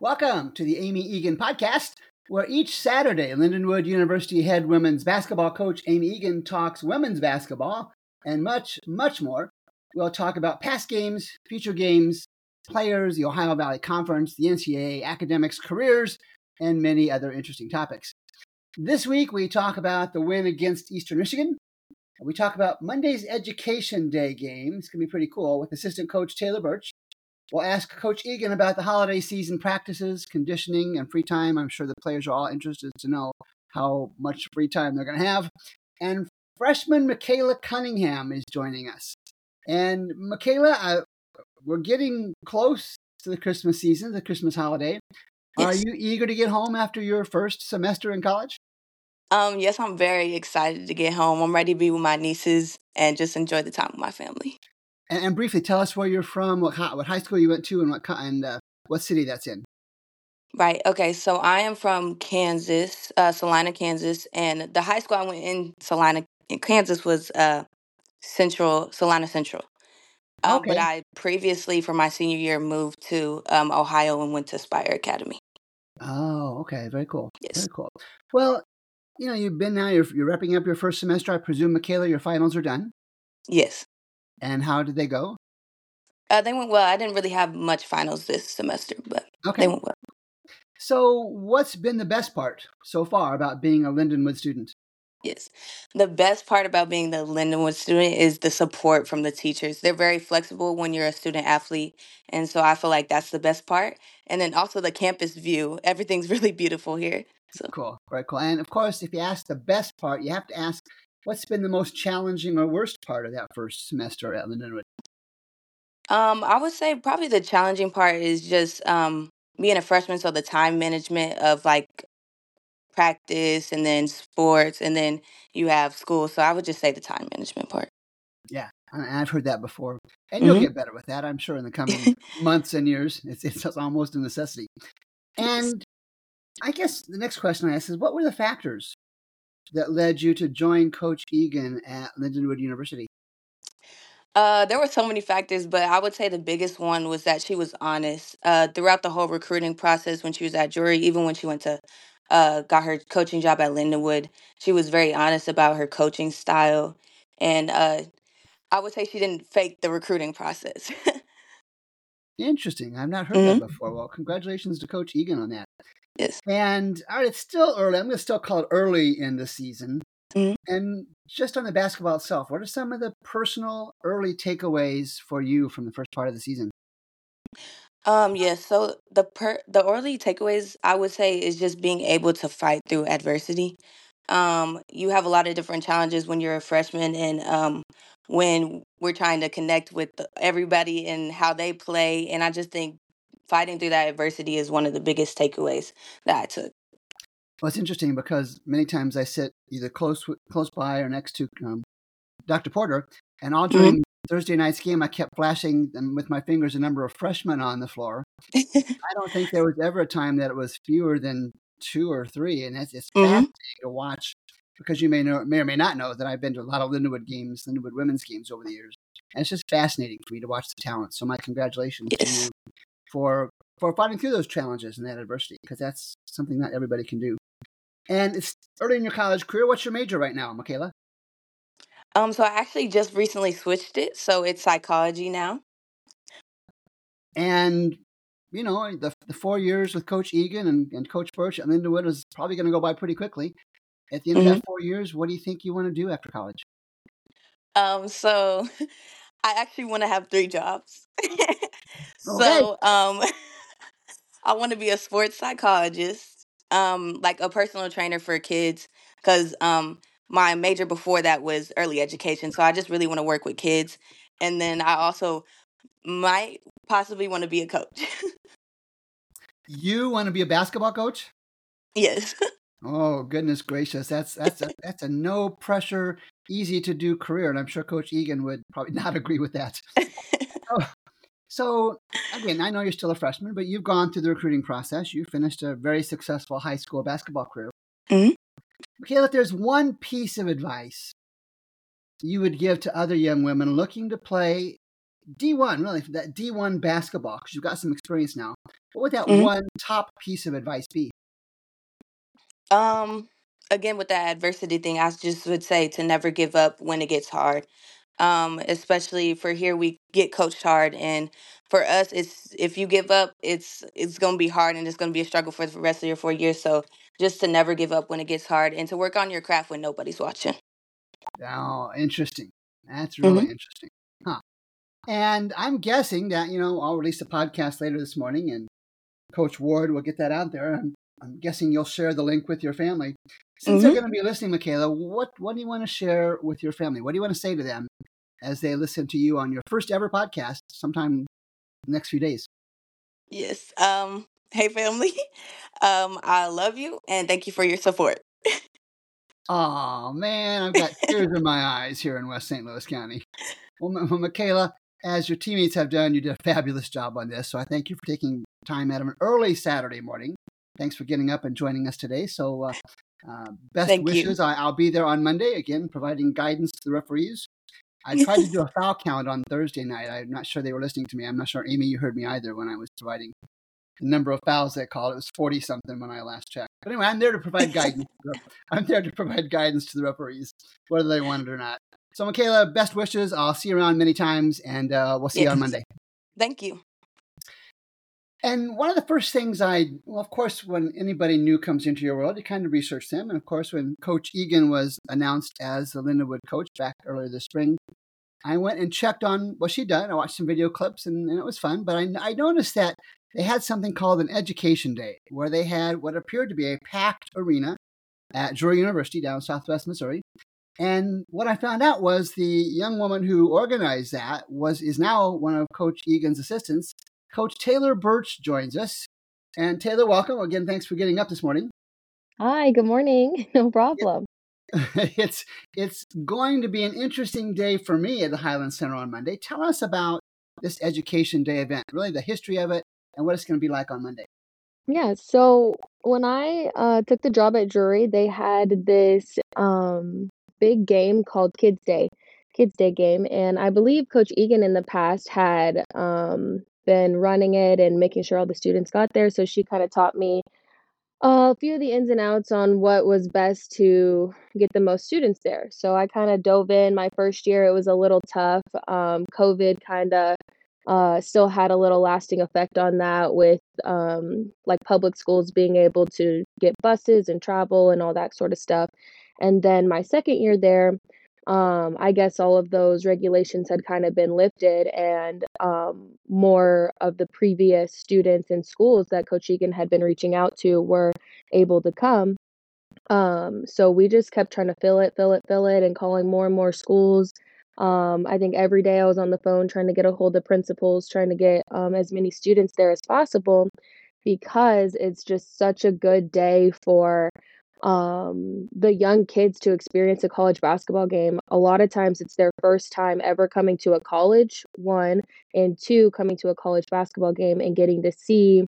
Welcome to the Amy Eagan podcast, where each Saturday, Lindenwood University head women's basketball coach Amy Eagan talks women's basketball and much, much more. We'll talk about past games, future games, players, the Ohio Valley Conference, the NCAA, academics, careers, and many other interesting topics. This week, we talk about the win against Eastern Michigan. We talk about Monday's Education Day game. It's going to be pretty cool with assistant coach Taylor Birch. We'll ask Coach Eagan about the holiday season practices, conditioning, and free time. I'm sure the players are all interested to know how much free time they're going to have. And freshman Mykala Cunningham is joining us. And Mykala, uh, we're getting close to the Christmas season, the Christmas holiday. Yes. Are you eager to get home after your first semester in college? Um, yes, I'm very excited to get home. I'm ready to be with my nieces and just enjoy the time with my family. And, and briefly, tell us where you're from, what what high school you went to, and what and uh, what city that's in. Right. Okay. So I am from Kansas, uh, Salina, Kansas, and the high school I went in Salina, in Kansas, was uh, Central Salina Central. Um, okay. But I previously, for my senior year, moved to um, Ohio and went to Spire Academy. Oh, okay. Very cool. Yes. Very cool. Well, you know, you've been now. You're you're wrapping up your first semester. I presume, Mykala, your finals are done. Yes. And how did they go? Uh, they went well. I didn't really have much finals this semester, but okay. they went well. So, what's been the best part so far about being a Lindenwood student? Yes. The best part about being the Lindenwood student is the support from the teachers. They're very flexible when you're a student athlete. And so I feel like that's the best part. And then also the campus view. Everything's really beautiful here. So cool. Very cool. And of course, if you ask the best part, you have to ask what's been the most challenging or worst part of that first semester at Lindenwood? Um, I would say probably the challenging part is just um being a freshman, so the time management of like practice and then sports and then you have school. So I would just say the time management part. Yeah, I've heard that before, and you'll mm-hmm. get better with that, I'm sure, in the coming months and years. It's it's almost a necessity. And I guess the next question I ask is, what were the factors that led you to join Coach Eagan at Lindenwood University? Uh, there were so many factors, but I would say the biggest one was that she was honest. Uh, throughout the whole recruiting process, when she was at Drury, even when she went to uh, got her coaching job at Lindenwood, she was very honest about her coaching style, and uh, I would say she didn't fake the recruiting process. Interesting. I've not heard mm-hmm. that before. Well, congratulations to Coach Eagan on that. Yes. And all right, it's still early. I'm going to still call it early in the season. Mm-hmm. And just on the basketball itself, what are some of the personal early takeaways for you from the first part of the season? Um, yes. So the per the early takeaways I would say is just being able to fight through adversity. Um, you have a lot of different challenges when you're a freshman, and um, when we're trying to connect with everybody and how they play. And I just think fighting through that adversity is one of the biggest takeaways that I took. Well, it's interesting because many times I sit either close close by or next to um, Dr. Porter, and all during mm-hmm. Thursday night's game, I kept flashing with my fingers a number of freshmen on the floor. I don't think there was ever a time that it was fewer than two or three, and it's, it's mm-hmm. fascinating to watch because you may know, may or may not know that I've been to a lot of Lindenwood games, Lindenwood women's games over the years, and it's just fascinating for me to watch the talent. So my congratulations yes. to you for for fighting through those challenges and that adversity because that's something not everybody can do. And it's early in your college career. What's your major right now, Mykala? Um, so I actually just recently switched it, so it's psychology now. And you know, the the four years with Coach Eagan and, and Coach Birch at Lindenwood is probably going to go by pretty quickly. At the end mm-hmm. of that four years, what do you think you want to do after college? Um, so I actually want to have three jobs. so um I want to be a sports psychologist, um, like a personal trainer for kids, because um my major before that was early education. So I just really want to work with kids. And then I also might possibly want to be a coach. you want to be a basketball coach? Yes. oh goodness gracious, that's that's a, that's a no pressure, easy to do career, and I'm sure Coach Eagan would probably not agree with that. oh, so again, I know you're still a freshman, but you've gone through the recruiting process. You finished a very successful high school basketball career. Mm-hmm. Mykala, if there's one piece of advice you would give to other young women looking to play D1, really, that D1 basketball, because you've got some experience now. What would that Mhm. one top piece of advice be? Um, again, with that adversity thing, I just would say to never give up when it gets hard. Um, especially for here, we get coached hard, and for us, it's if you give up, it's it's gonna be hard, and it's gonna be a struggle for the rest of your four years. So just to never give up when it gets hard, and to work on your craft when nobody's watching. Oh, interesting. That's really Mhm. interesting. Huh. And I'm guessing that, you know, I'll release a podcast later this morning and Coach Ward will get that out there. I'm, I'm guessing you'll share the link with your family. Since they're Mhm. going to be listening, Mykala, what, what do you want to share with your family? What do you want to say to them as they listen to you on your first ever podcast sometime in the next few days? Yes. Um. Hey, family. Um. I love you, and thank you for your support. Oh, man, I've got tears in my eyes here in West St. Louis County. Well, M- Mykala, as your teammates have done, you did a fabulous job on this. So I thank you for taking time out of an early Saturday morning. Thanks for getting up and joining us today. So, uh, uh, best Thank you. wishes. I, I'll be there on Monday again, providing guidance to the referees. I tried to do a foul count on Thursday night. I'm not sure they were listening to me. I'm not sure, Amy, you heard me either when I was providing the number of fouls they called. It was 40 something when I last checked. But anyway, I'm there to provide guidance. I'm there to provide guidance to the referees, whether they want it or not. So, Mykala, best wishes. I'll see you around many times, and uh, we'll see you on Monday. Thank you. And one of the first things I, well, of course, when anybody new comes into your world, you kind of research them. And of course, when Coach Eagan was announced as the Lindenwood coach back earlier this spring, I went and checked on what she'd done. I watched some video clips, and, and it was fun. But I, I noticed that they had something called an education day, where they had what appeared to be a packed arena at Drury University down in Southwest Missouri. And what I found out was the young woman who organized that was is now one of Coach Eagan's assistants. Coach Taylor Birch joins us. And Taylor, welcome again. Thanks for getting up this morning. Hi, good morning. No problem. it's it's going to be an interesting day for me at the Highland Center on Monday. Tell us about this Education Day event, really the history of it, and what it's going to be like on Monday. Yeah, so when I uh, took the job at Drury, they had this um, big game called Kids Day, Kids Day game, and I believe Coach Eagan in the past had um, been running it and making sure all the students got there. So she kind of taught me a few of the ins and outs on what was best to get the most students there. So I kind of dove in. My first year, it was a little tough. Um, COVID kind of uh, still had a little lasting effect on that with um, like public schools being able to get buses and travel and all that sort of stuff. And then my second year there, um, I guess all of those regulations had kind of been lifted, and um, more of the previous students in schools that Coach Eagan had been reaching out to were able to come. Um, so we just kept trying to fill it, fill it, fill it, and calling more and more schools. Um, I think every day I was on the phone trying to get a hold of principals, trying to get um, as many students there as possible because it's just such a good day for um, the young kids to experience a college basketball game. A lot of times it's their first time ever coming to a college, one, and two, coming to a college basketball game and getting to see,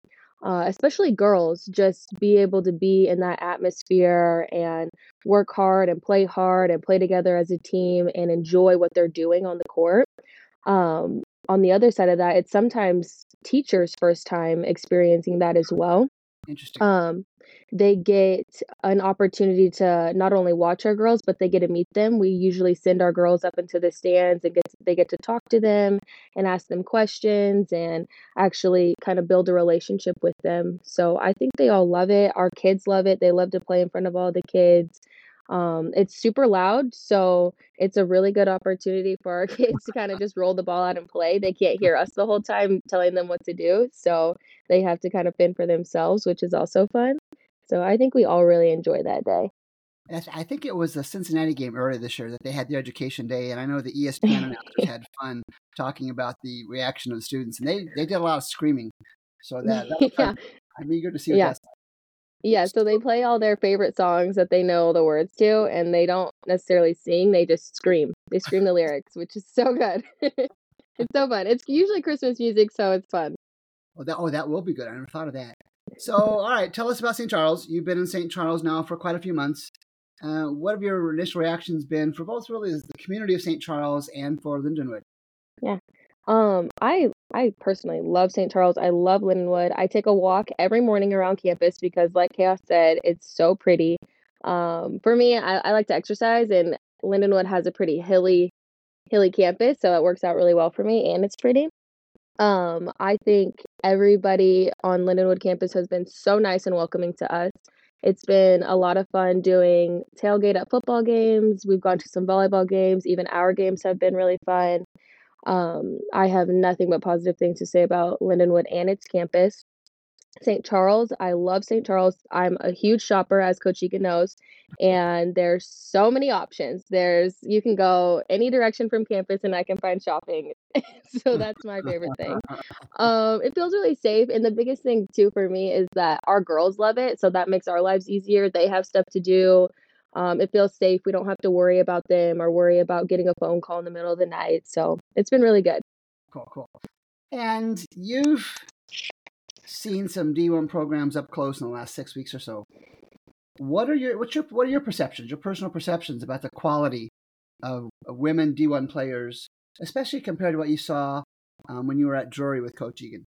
uh, especially girls, just be able to be in that atmosphere and work hard and play hard and play together as a team and enjoy what they're doing on the court. Um, on the other side of that, it's sometimes teachers' first time experiencing that as well. Interesting. Um, they get an opportunity to not only watch our girls, but they get to meet them. We usually send our girls up into the stands and get they get to talk to them and ask them questions and actually kind of build a relationship with them. So I think they all love it. Our kids love it. They love to play in front of all the kids. Um, it's super loud, so it's a really good opportunity for our kids to kind of just roll the ball out and play. They can't hear us the whole time telling them what to do, so they have to kind of fend for themselves, which is also fun. So I think we all really enjoy that day. I think it was the Cincinnati game earlier this year that they had the Education Day, and I know the ESPN announcers had fun talking about the reaction of the students, and they, they did a lot of screaming. So that, that was yeah. I'm eager to see what yeah. Yeah, so they play all their favorite songs that they know the words to, and they don't necessarily sing, they just scream. They scream the lyrics, which is so good. it's so fun. It's usually Christmas music, so it's fun. Oh, that, oh, that will be good. I never thought of that. So, all right, tell us about St. Charles. You've been in St. Charles now for quite a few months. Uh, what have your initial reactions been for both really the community of St. Charles and for Lindenwood? Yeah. Um, I I personally love St. Charles. I love Lindenwood. I take a walk every morning around campus because, like Chaos said, it's so pretty. Um, for me, I, I like to exercise, and Lindenwood has a pretty hilly, hilly campus, so it works out really well for me, and it's pretty. Um, I think everybody on Lindenwood campus has been so nice and welcoming to us. It's been a lot of fun doing tailgate at football games. We've gone to some volleyball games. Even our games have been really fun. Um, I have nothing but positive things to say about Lindenwood and its campus. St. Charles, I love St. Charles. I'm a huge shopper, as Coach Eagan knows, and there's so many options. There's you can go any direction from campus, and I can find shopping. so that's my favorite thing. Um, it feels really safe, and the biggest thing too for me is that our girls love it, so that makes our lives easier. They have stuff to do. Um, it feels safe. We don't have to worry about them or worry about getting a phone call in the middle of the night. So it's been really good. Cool, cool. And you've seen some D1 programs up close in the last six weeks or so. What are your what's your what are your perceptions, your personal perceptions about the quality of, of women D1 players, especially compared to what you saw um, when you were at Drury with Coach Eagan?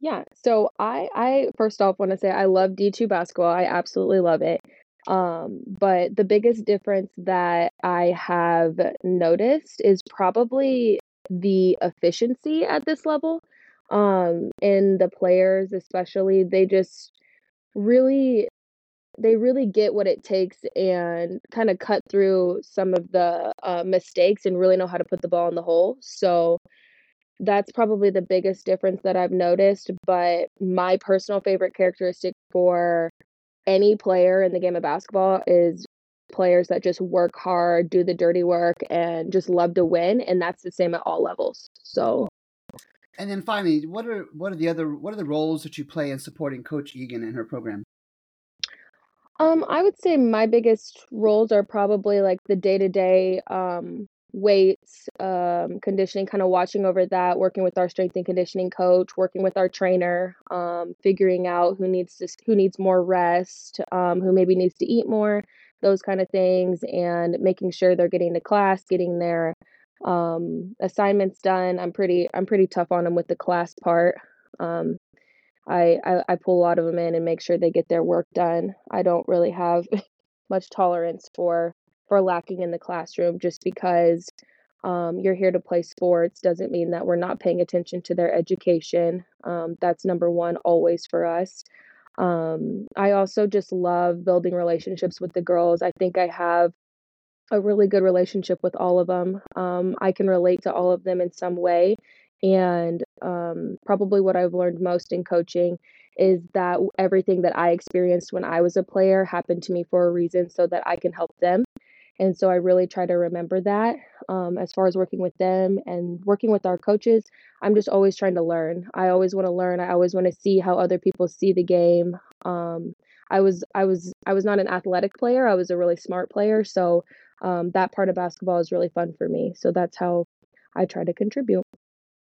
Yeah. So I I first off want to say I love D2 basketball. I absolutely love it. Um, but the biggest difference that I have noticed is probably the efficiency at this level. Um, and the players, especially, they just really they really get what it takes and kind of cut through some of the uh, mistakes and really know how to put the ball in the hole. So that's probably the biggest difference that I've noticed. But my personal favorite characteristic for any player in the game of basketball is players that just work hard, do the dirty work, and just love to win. And that's the same at all levels. So. And then finally, what are what are the other what are the roles that you play in supporting Coach Eagan and her program? Um, I would say my biggest roles are probably like the day to day weights, um, conditioning, kind of watching over that, working with our strength and conditioning coach, working with our trainer, um, figuring out who needs to who needs more rest, um, who maybe needs to eat more, those kind of things, and making sure they're getting to class, getting their um, assignments done. I'm pretty I'm pretty tough on them with the class part. Um, I, I I pull a lot of them in and make sure they get their work done. I don't really have much tolerance for for lacking in the classroom just because um, you're here to play sports doesn't mean that we're not paying attention to their education. Um, that's number one always for us. Um, I also just love building relationships with the girls. I think I have a really good relationship with all of them. Um, I can relate to all of them in some way. And um, probably what I've learned most in coaching is that everything that I experienced when I was a player happened to me for a reason so that I can help them. And so I really try to remember that um, as far as working with them and working with our coaches. I'm just always trying to learn. I always want to learn. I always want to see how other people see the game. Um, I was I was I was not an athletic player. I was a really smart player. So um, that part of basketball is really fun for me. So that's how I try to contribute.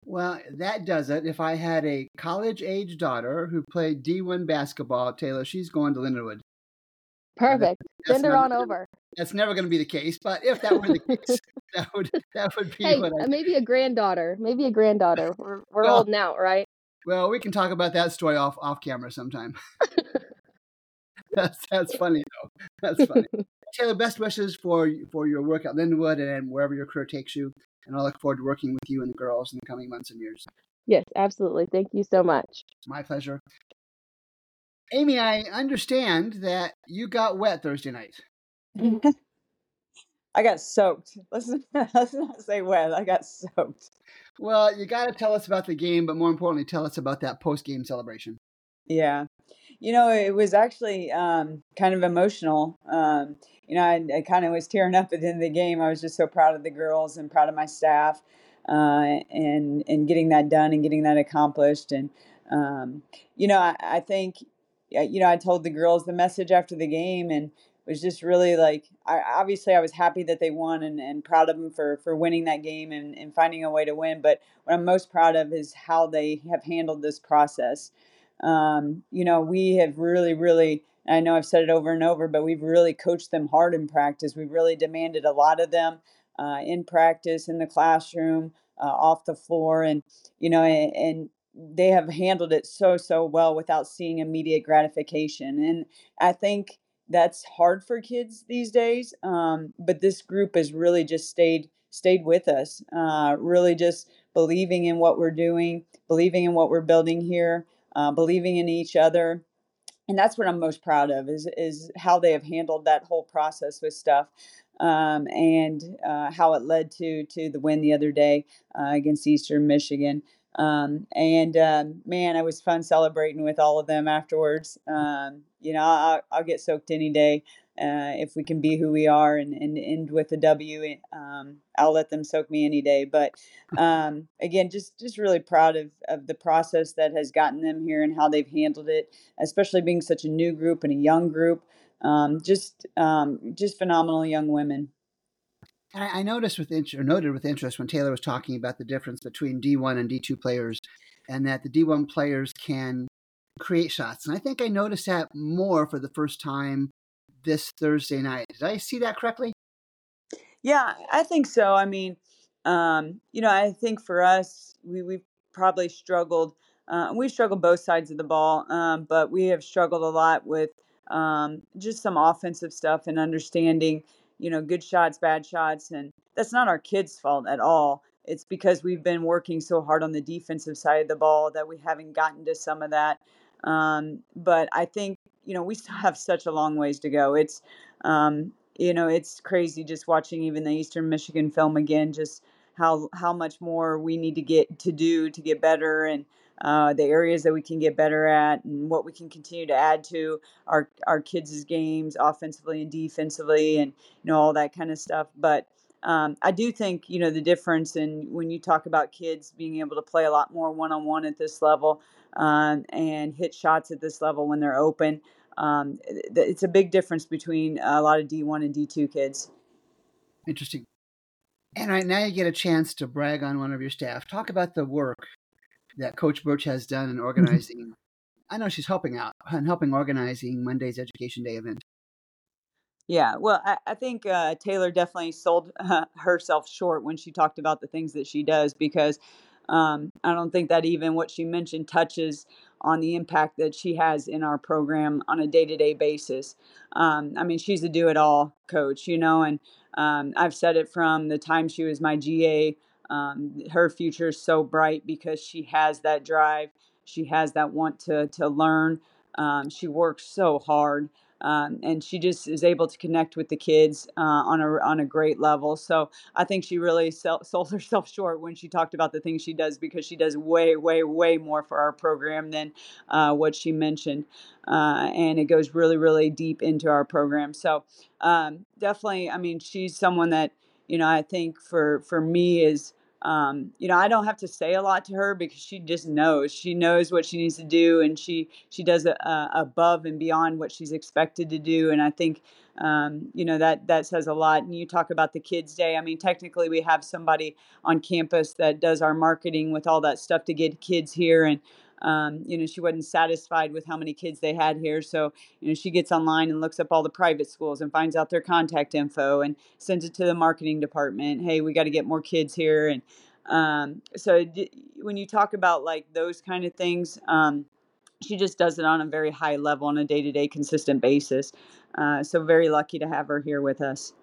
Well, that does it. If I had a college age daughter who played D1 basketball, Taylor, she's going to Lindenwood. Perfect. Send her on over. That's never going to be the case, but if that were the case, that would that would be hey, what I. Maybe a granddaughter. Maybe a granddaughter. We're we're well, holding out, right? Well, we can talk about that story off off camera sometime. that's that's funny though. That's funny. Taylor, best wishes for for your work at Lindenwood and wherever your career takes you. And I look forward to working with you and the girls in the coming months and years. Yes, absolutely. Thank you so much. My pleasure. Amy, I understand that you got wet Thursday night. I got soaked. Let's, let's not say wet. I got soaked. Well, you got to tell us about the game, but more importantly, tell us about that post game celebration. Yeah. You know, it was actually um, kind of emotional. Um, you know, I, I kind of was tearing up at the end of the game. I was just so proud of the girls and proud of my staff uh, and and getting that done and getting that accomplished. And um, you know, I, I think you know, I told the girls the message after the game and was just really like, I, obviously I was happy that they won and, and proud of them for, for winning that game and, and finding a way to win. But what I'm most proud of is how they have handled this process. Um, you know, we have really, really, I know I've said it over and over, but we've really coached them hard in practice. We've really demanded a lot of them uh, in practice, in the classroom, uh, off the floor, and you know, and, and they have handled it so so well without seeing immediate gratification, and I think that's hard for kids these days. Um, but this group has really just stayed stayed with us, uh, really just believing in what we're doing, believing in what we're building here, uh, believing in each other. And that's what I'm most proud of is is how they have handled that whole process with stuff, um, and uh, how it led to to the win the other day uh, against Eastern Michigan. Um, and um, man, it was fun celebrating with all of them afterwards. Um, you know, I'll, I'll, get soaked any day uh, if we can be who we are and, and end with a W. Um, I'll let them soak me any day. But um, again, just just really proud of, of the process that has gotten them here and how they've handled it, especially being such a new group and a young group. Um, just just phenomenal young women. I, I noticed with interest, or noted with interest when Taylor was talking about the difference between D1 and D2 players, and that the D1 players can create shots. And I think I noticed that more for the first time this Thursday night. Did I see that correctly? Yeah, I think so. I mean, um, you know, I think for us, we, we've probably struggled. Uh, we struggled both sides of the ball, um, but we have struggled a lot with um, just some offensive stuff and understanding you know, good shots, bad shots. And that's not our kids' fault at all. It's because we've been working so hard on the defensive side of the ball that we haven't gotten to some of that. Um, but I think, you know, we still have such a long ways to go. It's, um, you know, it's crazy just watching even the Eastern Michigan film again, just how how much more we need to get to do to get better and uh, the areas that we can get better at and what we can continue to add to our our kids' games offensively and defensively and you know all that kind of stuff. But um, I do think you know the difference in when you talk about kids being able to play a lot more one on one at this level um, and hit shots at this level when they're open. Um, it's a big difference between a lot of D1 and D2 kids. Interesting. And right now you get a chance to brag on one of your staff. Talk about the work that Coach Birch has done in mm-hmm. organizing. I know she's helping out and helping organizing Monday's Education Day event. Yeah, well, I, I think uh, Taylor definitely sold uh, herself short when she talked about the things that she does because um, I don't think that even what she mentioned touches on the impact that she has in our program on a day to day basis. Um, I mean, she's a do it all coach, you know, and um, I've said it from the time she was my GA um, her future is so bright because she has that drive. She has that want to to learn. Um, she works so hard, um, and she just is able to connect with the kids uh, on a on a great level. So I think she really sold herself short when she talked about the things she does because she does way way way more for our program than uh, what she mentioned, uh, and it goes really really deep into our program. So um, definitely, I mean, she's someone that you know I think for for me is um, you know, I don't have to say a lot to her because she just knows. She knows what she needs to do, and she she does a, a above and beyond what she's expected to do. And I think, um, you know, that that says a lot. And you talk about the Kids Day. I mean, technically, we have somebody on campus that does our marketing with all that stuff to get kids here, and um, you know, she wasn't satisfied with how many kids they had here. So, you know, she gets online and looks up all the private schools and finds out their contact info and sends it to the marketing department. Hey, we got to get more kids here. And um, so d- when you talk about like those kind of things, um, she just does it on a very high level on a day to day consistent basis. Uh, so very lucky to have her here with us.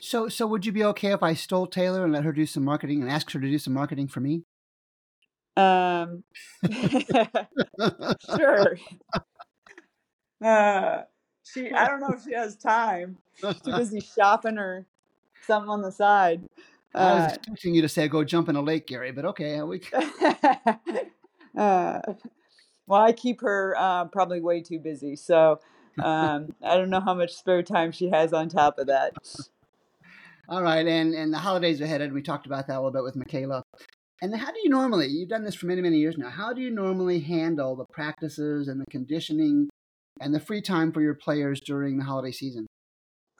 So, so would you be okay if I stole Taylor and let her do some marketing and ask her to do some marketing for me? Um, sure. Uh, she, I don't know if she has time. She's too busy shopping or something on the side. I was uh, expecting you to say go jump in a lake, Gary, but okay. We... uh, well, I keep her uh, probably way too busy, so um, I don't know how much spare time she has on top of that. All right, and and the holidays are ahead, and we talked about that a little bit with Mykala. And how do you normally, you've done this for many, many years now, how do you normally handle the practices and the conditioning and the free time for your players during the holiday season?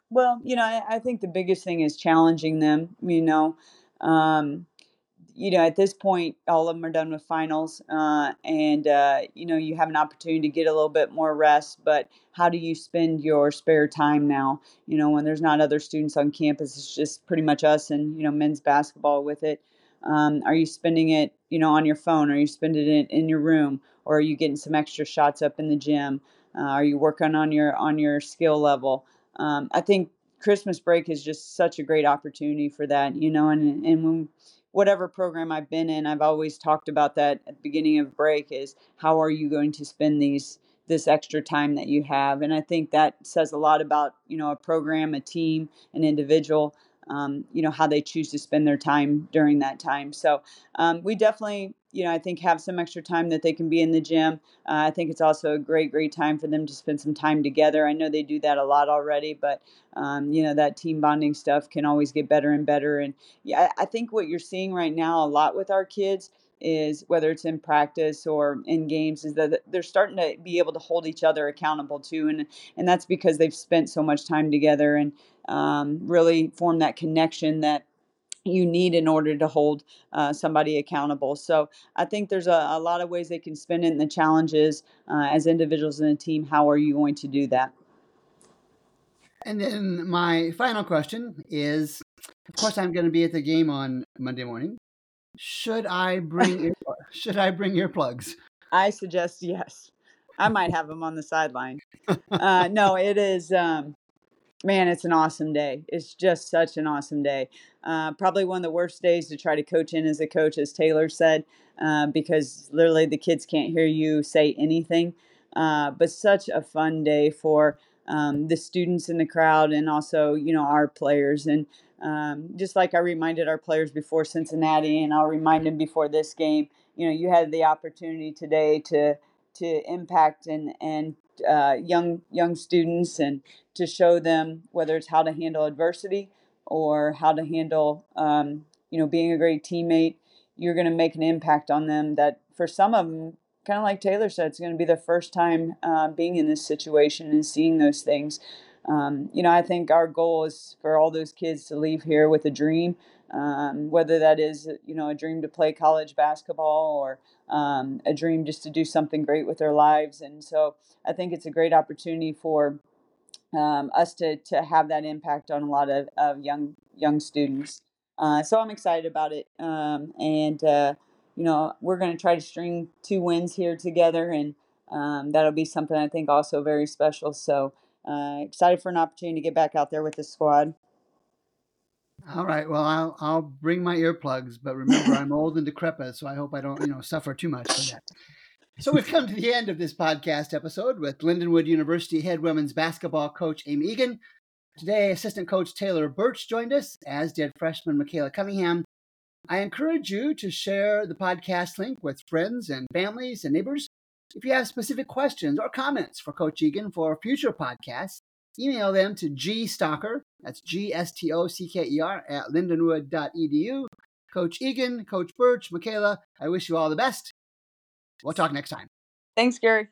Well, you know, I, I think the biggest thing is challenging them, you know. Um, you know, at this point, all of them are done with finals, uh, and uh, you know, you have an opportunity to get a little bit more rest. But how do you spend your spare time now? You know, when there's not other students on campus, it's just pretty much us and you know men's basketball with it. Um, are you spending it, you know, on your phone? Are you spending it in your room? Or are you getting some extra shots up in the gym? Uh, are you working on your on your skill level? Um, I think Christmas break is just such a great opportunity for that, you know, and and when whatever program I've been in, I've always talked about that at the beginning of break is how are you going to spend these this extra time that you have and i think that says a lot about you know a program a team an individual um, you know how they choose to spend their time during that time. So um, we definitely you know i think have some extra time that they can be in the gym. Uh, i think it's also a great great time for them to spend some time together. I know they do that a lot already but um, you know that team bonding stuff can always get better and better. And yeah i think what you're seeing right now a lot with our kids is whether it's in practice or in games is that they're starting to be able to hold each other accountable too and and that's because they've spent so much time together and um, really form that connection that you need in order to hold uh, somebody accountable. So I think there's a, a, lot of ways they can spin it and the challenges uh, as individuals in a team. How are you going to do that? And then my final question is of course, I'm going to be at the game on Monday morning. Should I bring ear, should I bring earplugs? I suggest yes. I might have them on the sideline. Uh, no, it is. Um, man, it's an awesome day. It's just such an awesome day. Uh, probably one of the worst days to try to coach in as a coach, as Taylor said, uh, because literally the kids can't hear you say anything. Uh, but such a fun day for um, the students in the crowd and also, you know, our players. And um, just like I reminded our players before Cincinnati, and I'll remind them before this game. You know, you had the opportunity today to to impact and and uh, young young students and to show them whether it's how to handle adversity or how to handle um, you know being a great teammate. You're going to make an impact on them that for some of them kind of like Taylor said, it's going to be the first time uh, being in this situation and seeing those things um, you know, I think our goal is for all those kids to leave here with a dream, um, whether that is, you know, a dream to play college basketball or um, a dream just to do something great with their lives. And so I think it's a great opportunity for um, us to, to have that impact on a lot of, of young young students. Uh, so I'm excited about it. Um, and, uh, you know, we're going to try to string two wins here together, and um, that'll be something I think also very special. So, uh, excited for an opportunity to get back out there with the squad. All right. Well, I'll I'll bring my earplugs, but remember, I'm old and decrepit, so I hope I don't you know suffer too much from that. So we've come to the end of this podcast episode with Lindenwood University head women's basketball coach Amy Eagan. Today, assistant coach Taylor Birch joined us, as did freshman Mykala Cunningham. I encourage you to share the podcast link with friends and families and neighbors if you have specific questions or comments for Coach Eagan for future podcasts, email them to gstocker, that's G-S-T-O-C-K-E-R, at lindenwood.edu. Coach Eagan, Coach Birch, Mykala, I wish you all the best. We'll talk next time. Thanks, Gary.